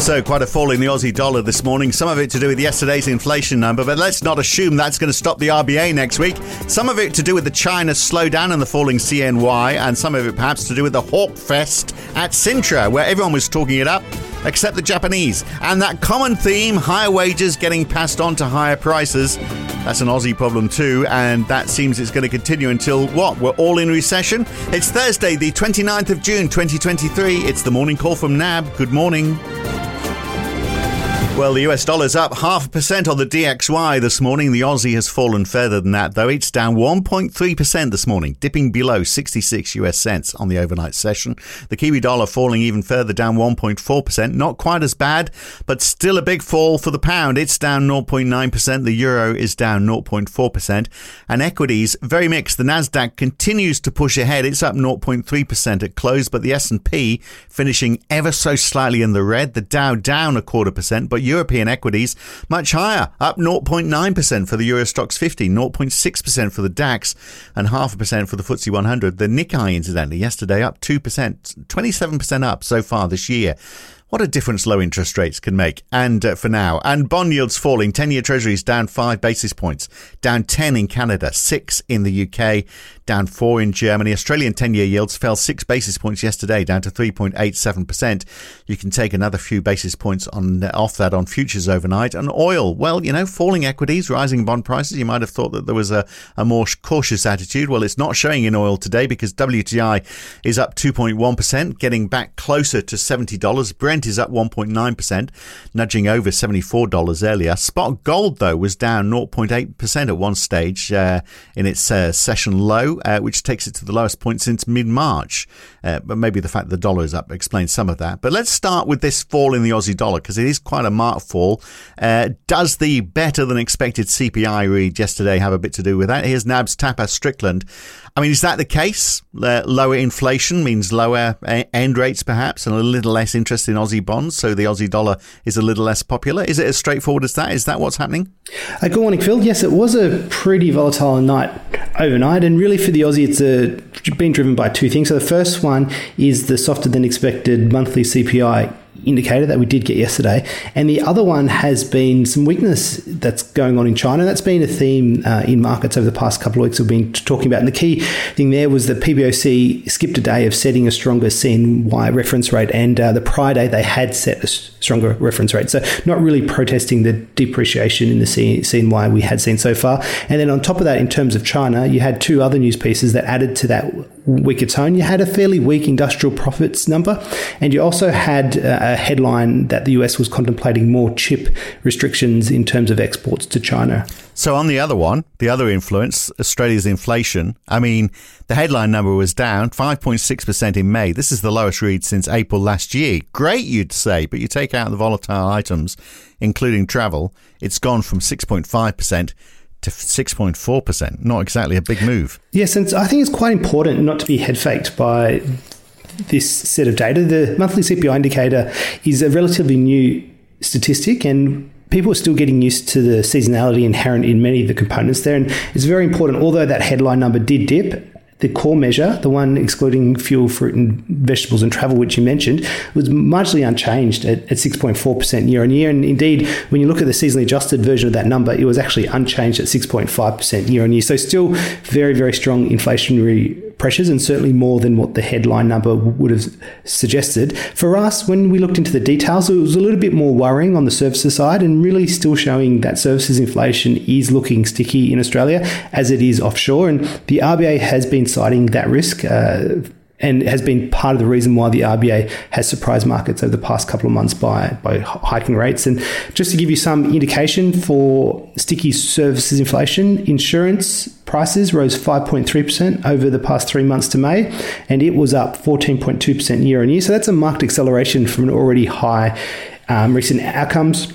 So, quite a fall in the Aussie dollar this morning. Some of it to do with yesterday's inflation number, but let's not assume that's going to stop the RBA next week. Some of it to do with the China slowdown and the falling CNY, and some of it perhaps to do with the Hawk Fest at Sintra, where everyone was talking it up except the Japanese. And that common theme higher wages getting passed on to higher prices. That's an Aussie problem too, and that seems it's going to continue until what? We're all in recession? It's Thursday, the 29th of June 2023. It's the morning call from NAB. Good morning. Well, the US dollar's up half a percent on the DXY this morning. The Aussie has fallen further than that, though. It's down 1.3% this morning, dipping below 66 US cents on the overnight session. The Kiwi dollar falling even further, down 1.4%. Not quite as bad, but still a big fall for the pound. It's down 0.9%. The euro is down 0.4%. And equities, very mixed. The Nasdaq continues to push ahead. It's up 0.3% at close, but the S&P finishing ever so slightly in the red. The Dow down a quarter percent, but European equities much higher, up 0.9% for the Euro Stoxx 50, 0.6% for the DAX, and half a percent for the FTSE 100. The Nikkei, incidentally, yesterday up 2%, 27% up so far this year. What a difference low interest rates can make. And uh, for now, and bond yields falling. 10 year treasuries down five basis points, down 10 in Canada, six in the UK, down four in Germany. Australian 10 year yields fell six basis points yesterday, down to 3.87%. You can take another few basis points on off that on futures overnight. And oil, well, you know, falling equities, rising bond prices. You might have thought that there was a, a more cautious attitude. Well, it's not showing in oil today because WTI is up 2.1%, getting back closer to $70. Brent is up 1.9%, nudging over $74 earlier. Spot gold, though, was down 0.8% at one stage uh, in its uh, session low uh, which takes it to the lowest point since mid March. Uh, but maybe the fact the dollar is up explains some of that. But let's start with this fall in the Aussie dollar because it is quite a marked fall. Uh, does the better than expected CPI read yesterday have a bit to do with that? Here's NAB's Tapas Strickland. I mean, is that the case? Uh, lower inflation means lower uh, end rates, perhaps, and a little less interest in Aussie bonds, so the Aussie dollar is a little less popular. Is it as straightforward as that? Is that what's happening? Uh, good morning, Phil. Yes, it was a pretty volatile night overnight, and really for the Aussie, it's a, been driven by two things. So the first one is the softer than expected monthly CPI indicator that we did get yesterday. And the other one has been some weakness that's going on in China. That's been a theme uh, in markets over the past couple of weeks we've been talking about. And the key thing there was that PBOC skipped a day of setting a stronger CNY reference rate. And uh, the prior day, they had set a stronger reference rate. So not really protesting the depreciation in the CNY we had seen so far. And then on top of that, in terms of China, you had two other news pieces that added to that weaker tone. You had a fairly weak industrial profits number, and you also had a headline that the US was contemplating more chip restrictions in terms of exports to China. So, on the other one, the other influence, Australia's inflation, I mean, the headline number was down 5.6% in May. This is the lowest read since April last year. Great, you'd say, but you take out the volatile items, including travel, it's gone from 6.5% to 6.4%. Not exactly a big move. Yes, and I think it's quite important not to be head faked by this set of data. The monthly CPI indicator is a relatively new statistic and people are still getting used to the seasonality inherent in many of the components there. And it's very important, although that headline number did dip, the core measure, the one excluding fuel, fruit, and vegetables and travel, which you mentioned, was marginally unchanged at, at 6.4% year on year. And indeed, when you look at the seasonally adjusted version of that number, it was actually unchanged at 6.5% year on year. So still very, very strong inflationary pressures and certainly more than what the headline number would have suggested. For us, when we looked into the details, it was a little bit more worrying on the services side and really still showing that services inflation is looking sticky in Australia as it is offshore. And the RBA has been citing that risk. Uh, and has been part of the reason why the RBA has surprised markets over the past couple of months by, by hiking rates. And just to give you some indication for sticky services inflation, insurance prices rose 5.3% over the past three months to May, and it was up 14.2% year on year. So that's a marked acceleration from an already high um, recent outcomes.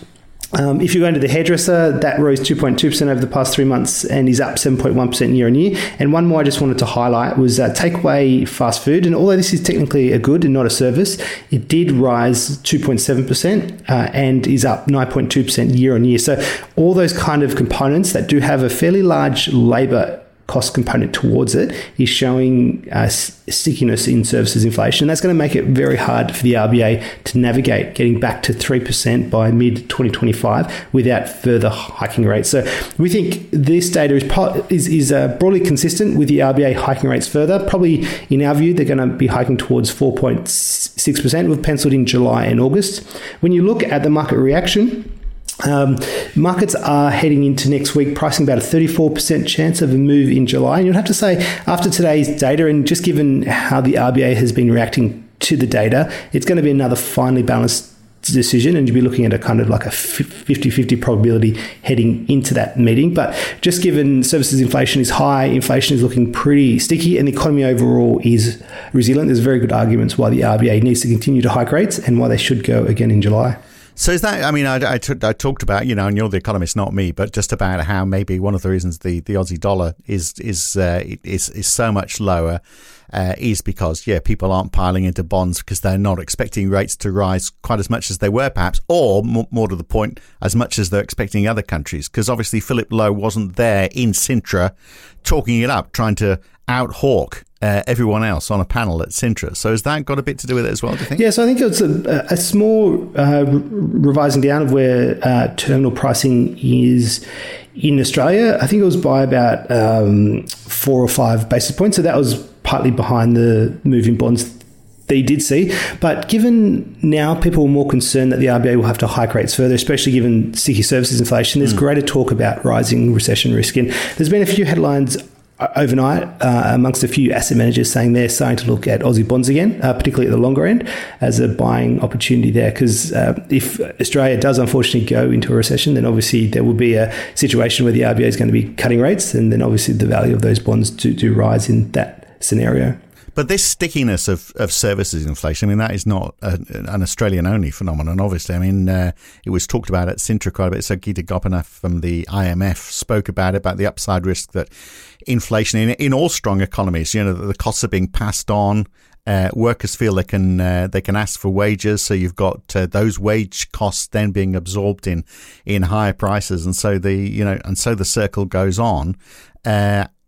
Um, if you go into the hairdresser, that rose 2.2% over the past three months and is up 7.1% year on year. And one more I just wanted to highlight was uh, takeaway fast food. And although this is technically a good and not a service, it did rise 2.7% uh, and is up 9.2% year on year. So all those kind of components that do have a fairly large labor cost component towards it is showing uh, stickiness in services inflation. And That's going to make it very hard for the RBA to navigate getting back to 3% by mid 2025 without further hiking rates. So we think this data is, is, is uh, broadly consistent with the RBA hiking rates further. Probably, in our view, they're going to be hiking towards 4.6%. We've penciled in July and August. When you look at the market reaction, um, markets are heading into next week pricing about a 34% chance of a move in July. And you'd have to say, after today's data, and just given how the RBA has been reacting to the data, it's going to be another finely balanced decision and you'd be looking at a kind of like a 50-50 probability heading into that meeting but just given services inflation is high inflation is looking pretty sticky and the economy overall is resilient there's very good arguments why the RBA needs to continue to hike rates and why they should go again in July so is that? I mean, I, I, t- I talked about you know, and you're the economist, not me, but just about how maybe one of the reasons the, the Aussie dollar is is uh, is is so much lower uh, is because yeah, people aren't piling into bonds because they're not expecting rates to rise quite as much as they were, perhaps, or more, more to the point, as much as they're expecting other countries. Because obviously Philip Lowe wasn't there in Sintra, talking it up, trying to out hawk uh, everyone else on a panel at Sintra. So has that got a bit to do with it as well, do you think? Yes, I think it's a, a small uh, revising down of where uh, terminal pricing is in Australia. I think it was by about um, four or five basis points. So that was partly behind the move in bonds they did see. But given now people are more concerned that the RBA will have to hike rates further, especially given sticky services inflation, there's mm. greater talk about rising recession risk. And there's been a few headlines overnight uh, amongst a few asset managers saying they're starting to look at Aussie bonds again, uh, particularly at the longer end, as a buying opportunity there. Because uh, if Australia does unfortunately go into a recession, then obviously there will be a situation where the RBA is going to be cutting rates, and then obviously the value of those bonds do, do rise in that scenario. But this stickiness of, of services inflation, I mean, that is not a, an Australian only phenomenon, obviously. I mean, uh, it was talked about at Sintra quite a bit. So Gita Gopinath from the IMF spoke about it, about the upside risk that inflation in, in all strong economies, you know, the costs are being passed on. Uh, workers feel they can uh, they can ask for wages, so you've got uh, those wage costs then being absorbed in in higher prices, and so the you know and so the circle goes on.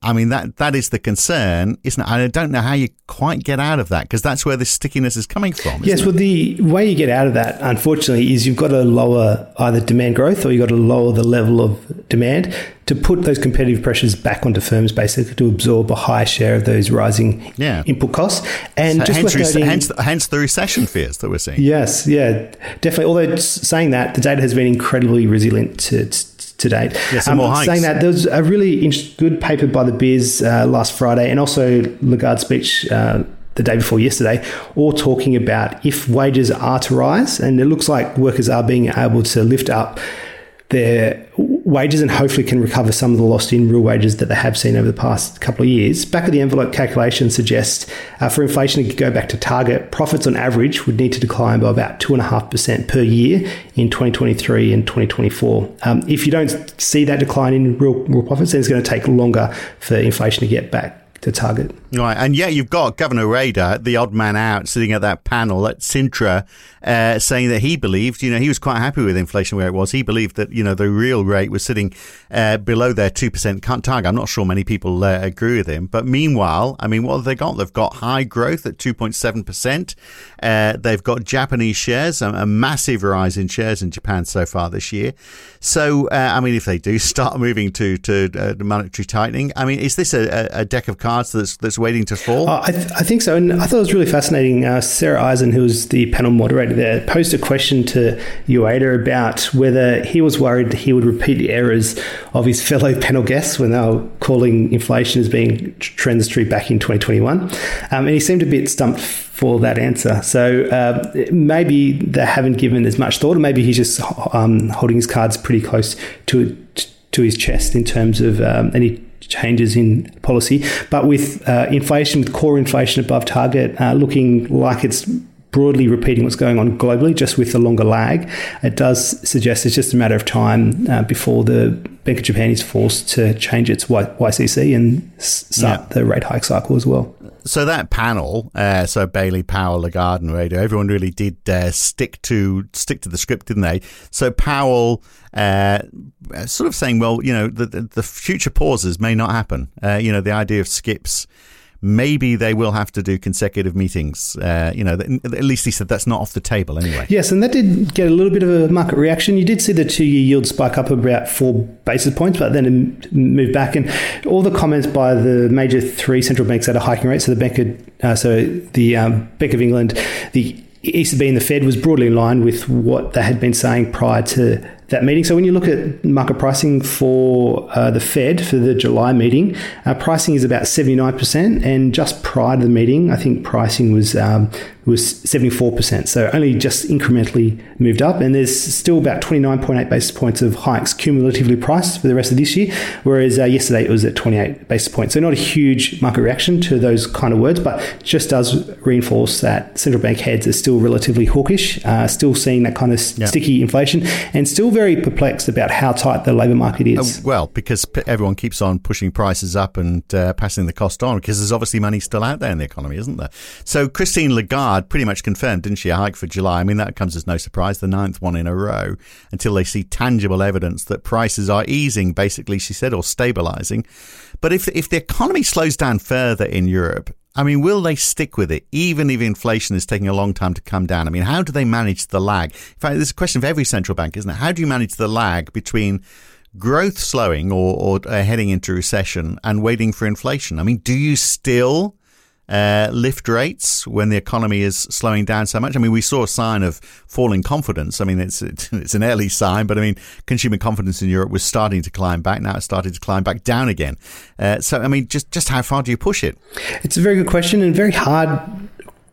I mean that that is the concern, isn't it? I don't know how you quite get out of that because that's where the stickiness is coming from. Yes, well, the way you get out of that, unfortunately, is you've got to lower either demand growth or you've got to lower the level of demand to put those competitive pressures back onto firms, basically to absorb a higher share of those rising yeah. input costs. And so just hence, noting, hence, hence the recession fears that we're seeing. Yes, yeah, definitely. Although saying that, the data has been incredibly resilient to, to to date. Yes, um, saying that, there was a really good paper by the BIS uh, last Friday, and also Lagarde's speech. Uh, the day before yesterday, all talking about if wages are to rise, and it looks like workers are being able to lift up their wages and hopefully can recover some of the lost in real wages that they have seen over the past couple of years. Back of the envelope calculation suggests uh, for inflation to go back to target, profits on average would need to decline by about 2.5% per year in 2023 and 2024. Um, if you don't see that decline in real, real profits, then it's going to take longer for inflation to get back to target. Right, and yet you've got Governor Ueda, the odd man out, sitting at that panel at Sintra, uh, saying that he believed, you know, he was quite happy with inflation where it was. He believed that, you know, the real rate was sitting uh, below their 2% target. I'm not sure many people uh, agree with him. But meanwhile, I mean, what have they got? They've got high growth at 2.7%. Uh, they've got Japanese shares, a, a, massive rise in shares in Japan so far this year. So, uh, I mean, if they do start moving to, to uh, monetary tightening, I mean, is this a, a deck of cards that's, that's waiting to fall? I, th- I, think so. And I thought it was really fascinating. Sara Eisen, who was the panel moderator there, posed a question to Ueda about whether he was worried he would repeat the errors of his fellow panel guests when they were calling inflation as being transitory back in 2021. Um, and he seemed a bit stumped for that answer. So uh, maybe they haven't given as much thought, or maybe he's just um, holding his cards pretty close to to his chest in terms of um, any changes in policy. But with uh, inflation, with core inflation above target, uh, looking like it's broadly repeating what's going on globally, just with a longer lag, it does suggest it's just a matter of time uh, before the Bank of Japan is forced to change its y- YCC and start yeah. the rate hike cycle as well. So that panel, uh, so Bailey, Powell, Lagarde, and Ueda, everyone really did uh, stick to stick to the script, didn't they? So Powell, uh, sort of saying, well, you know, the, the, the future pauses may not happen. Uh, you know, the idea of skips maybe they will have to do consecutive meetings. Uh, you know, at least he said that's not off the table anyway. Yes, and that did get a little bit of a market reaction. You did see the two-year yield spike up about four basis points, but then it moved back. And all the comments by the major three central banks at a hiking rate, so the Bank of, uh, so the um, Bank of England, the ECB and the Fed was broadly in line with what they had been saying prior to that meeting. So when you look at market pricing for uh, the Fed for the July meeting, uh, pricing is about 79%. And just prior to the meeting, I think pricing was um, was 74%. So only just incrementally moved up. And there's still about 29.8 basis points of hikes cumulatively priced for the rest of this year. Whereas uh, yesterday it was at 28 basis points. So not a huge market reaction to those kind of words, but just does reinforce that central bank heads are still relatively hawkish, uh, still seeing that kind of yeah. sticky inflation, and still very perplexed about how tight the labour market is. Uh, well, because everyone keeps on pushing prices up and uh, passing the cost on, because there's obviously money still out there in the economy, isn't there? So Christine Lagarde pretty much confirmed, didn't she, a hike for July? I mean, that comes as no surprise, the ninth one in a row, until they see tangible evidence that prices are easing, basically, she said, or stabilizing. But if, if the economy slows down further in Europe, I mean, will they stick with it, even if inflation is taking a long time to come down? I mean, how do they manage the lag? In fact, this is a question for every central bank, isn't it? How do you manage the lag between growth slowing or, or uh, heading into recession and waiting for inflation? I mean, do you still uh, lift rates when the economy is slowing down so much? I mean, we saw a sign of falling confidence. I mean, it's it's an early sign, but I mean, consumer confidence in Europe was starting to climb back. Now it's started to climb back down again. Uh, so, I mean, just just how far do you push it? It's a very good question and very hard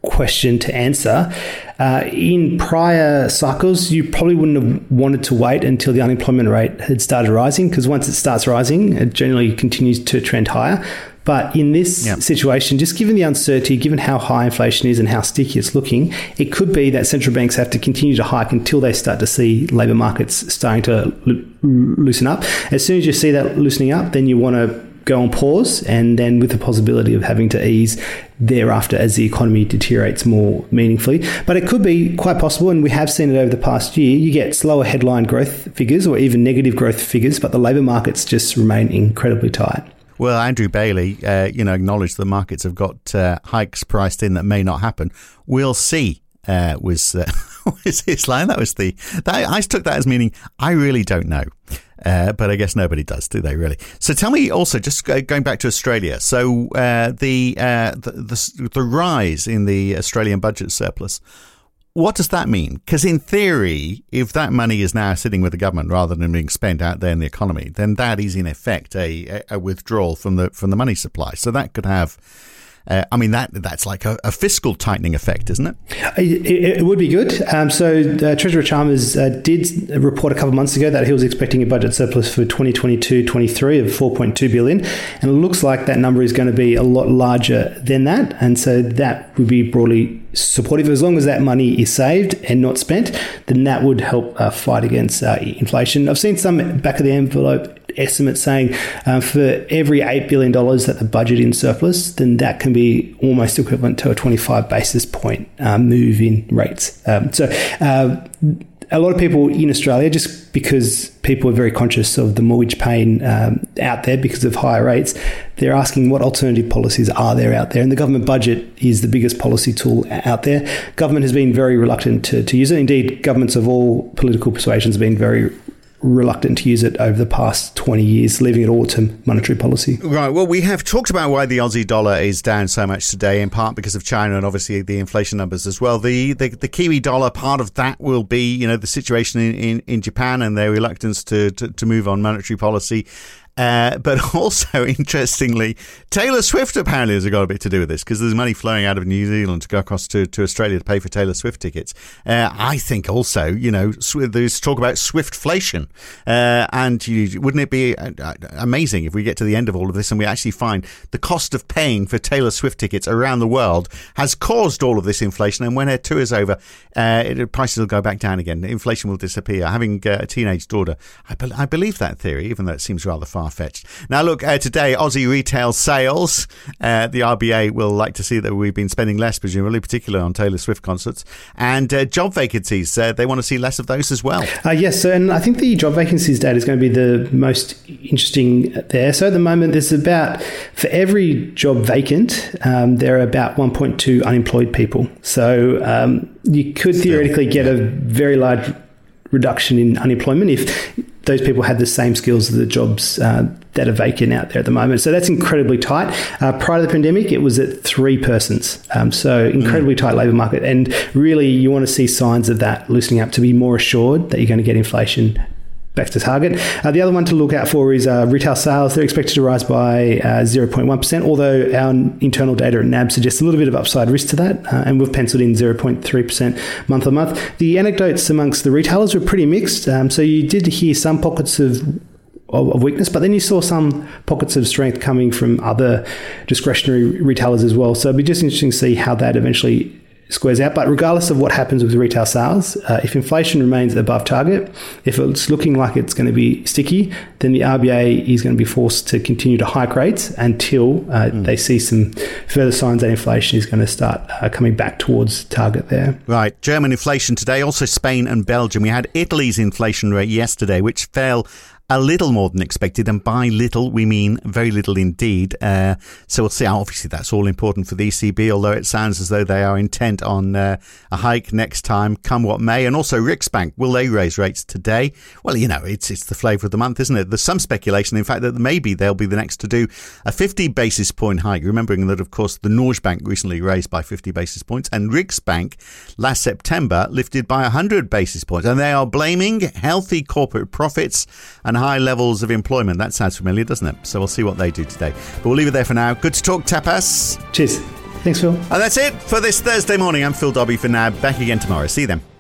question to answer. Uh, in prior cycles, you probably wouldn't have wanted to wait until the unemployment rate had started rising because once it starts rising, it generally continues to trend higher. But in this yep. situation, just given the uncertainty, given how high inflation is and how sticky it's looking, it could be that central banks have to continue to hike until they start to see labour markets starting to lo- loosen up. As soon as you see that loosening up, then you want to go on pause and then with the possibility of having to ease thereafter as the economy deteriorates more meaningfully. But it could be quite possible, and we have seen it over the past year. You get slower headline growth figures or even negative growth figures, but the labour markets just remain incredibly tight. Well, Andrew Bailey, uh, you know, acknowledged the markets have got uh, hikes priced in that may not happen. We'll see. Uh, was uh, was his line? That was the that, I took that as meaning I really don't know. Uh, but I guess nobody does, do they? Really? So tell me also, just going back to Australia. So uh, the, the, the the rise in the Australian budget surplus what does that mean? Because in theory, if that money is now sitting with the government rather than being spent out there in the economy, then that is in effect a, a withdrawal from the from the money supply. So that could have uh, I mean, that that's like a, a, fiscal tightening effect, isn't it? It, it, would be good. Um, so, uh, Treasurer Chalmers uh, did report a couple of months ago that he was expecting a budget surplus for 2022-23 of 4.2 billion, and it looks like that number is going to be a lot larger than that. And so, that would be broadly supportive as long as that money is saved and not spent. Then that would help uh, fight against uh, inflation. I've seen some back of the envelope estimate saying uh, for every $8 billion that the budget in surplus, then that can be almost equivalent to a 25 basis point um, move in rates. Um, so, uh, a lot of people in Australia, just because people are very conscious of the mortgage pain um, out there because of higher rates, they're asking what alternative policies are there out there. And the government budget is the biggest policy tool out there. Government has been very reluctant to, to use it. Indeed, governments of all political persuasions have been very reluctant to use it over the past 20 years, leaving it all to monetary policy. Right. Well, we have talked about why the Aussie dollar is down so much today, in part because of China and obviously the inflation numbers as well. The the, the Kiwi dollar, part of that will be, you know, the situation in, in, in Japan and their reluctance to, to, to move on monetary policy. Uh, but also, interestingly, Taylor Swift apparently has got a bit to do with this because there's money flowing out of New Zealand to go across to, to Australia to pay for Taylor Swift tickets. Uh, I think also, you know, there's talk about Swiftflation. Uh, and you, wouldn't it be uh, uh, amazing if we get to the end of all of this and we actually find the cost of paying for Taylor Swift tickets around the world has caused all of this inflation? And when her tour is over, it, prices will go back down again. Inflation will disappear. Having a teenage daughter, I, be- I believe that theory, even though it seems rather far far fetched. Now, look, uh, today, Aussie retail sales. Uh, the RBA will like to see that we've been spending less, presumably, particularly on Taylor Swift concerts. And uh, job vacancies, uh, they want to see less of those as well. Uh, yes, and I think the job vacancies data is going to be the most interesting there. So at the moment, there's about, for every job vacant, um, there are about 1.2 unemployed people. So um, you could theoretically get a very large reduction in unemployment if those people had the same skills as the jobs uh, that are vacant out there at the moment. So that's incredibly tight. Uh, prior to the pandemic, it was at three persons. Um, so incredibly mm. tight labour market. And really, you want to see signs of that loosening up to be more assured that you're going to get inflation back to target. Uh, the other one to look out for is uh, retail sales. They're expected to rise by uh, 0.1%, although our internal data at NAB suggests a little bit of upside risk to that, uh, and we've penciled in 0.3% month on month. The anecdotes amongst the retailers were pretty mixed. Um, so you did hear some pockets of of weakness, but then you saw some pockets of strength coming from other discretionary retailers as well. So it'd be just interesting to see how that eventually squares out. But regardless of what happens with retail sales, uh, if inflation remains above target, if it's looking like it's going to be sticky, then the RBA is going to be forced to continue to hike rates until uh, mm. they see some further signs that inflation is going to start uh, coming back towards target there. Right. German inflation today, also Spain and Belgium. We had Italy's inflation rate yesterday, which fell a little more than expected, and by little we mean very little indeed. Uh, so we'll see. Obviously, that's all important for the ECB, although it sounds as though they are intent on uh, a hike next time, come what may. And also, Riksbank will they raise rates today? Well, you know, it's it's the flavour of the month, isn't it? There's some speculation, in fact, that maybe they'll be the next to do a 50 basis point hike. Remembering that, of course, the Norges Bank recently raised by 50 basis points, and Riksbank last September lifted by 100 basis points, and they are blaming healthy corporate profits and high levels of employment. That sounds familiar, doesn't it? So we'll see what they do today. But we'll leave it there for now. Good to talk, Tapas. Cheers. Thanks, Phil. And that's it for this Thursday morning. I'm Phil Dobby for now. Back again tomorrow. See you then.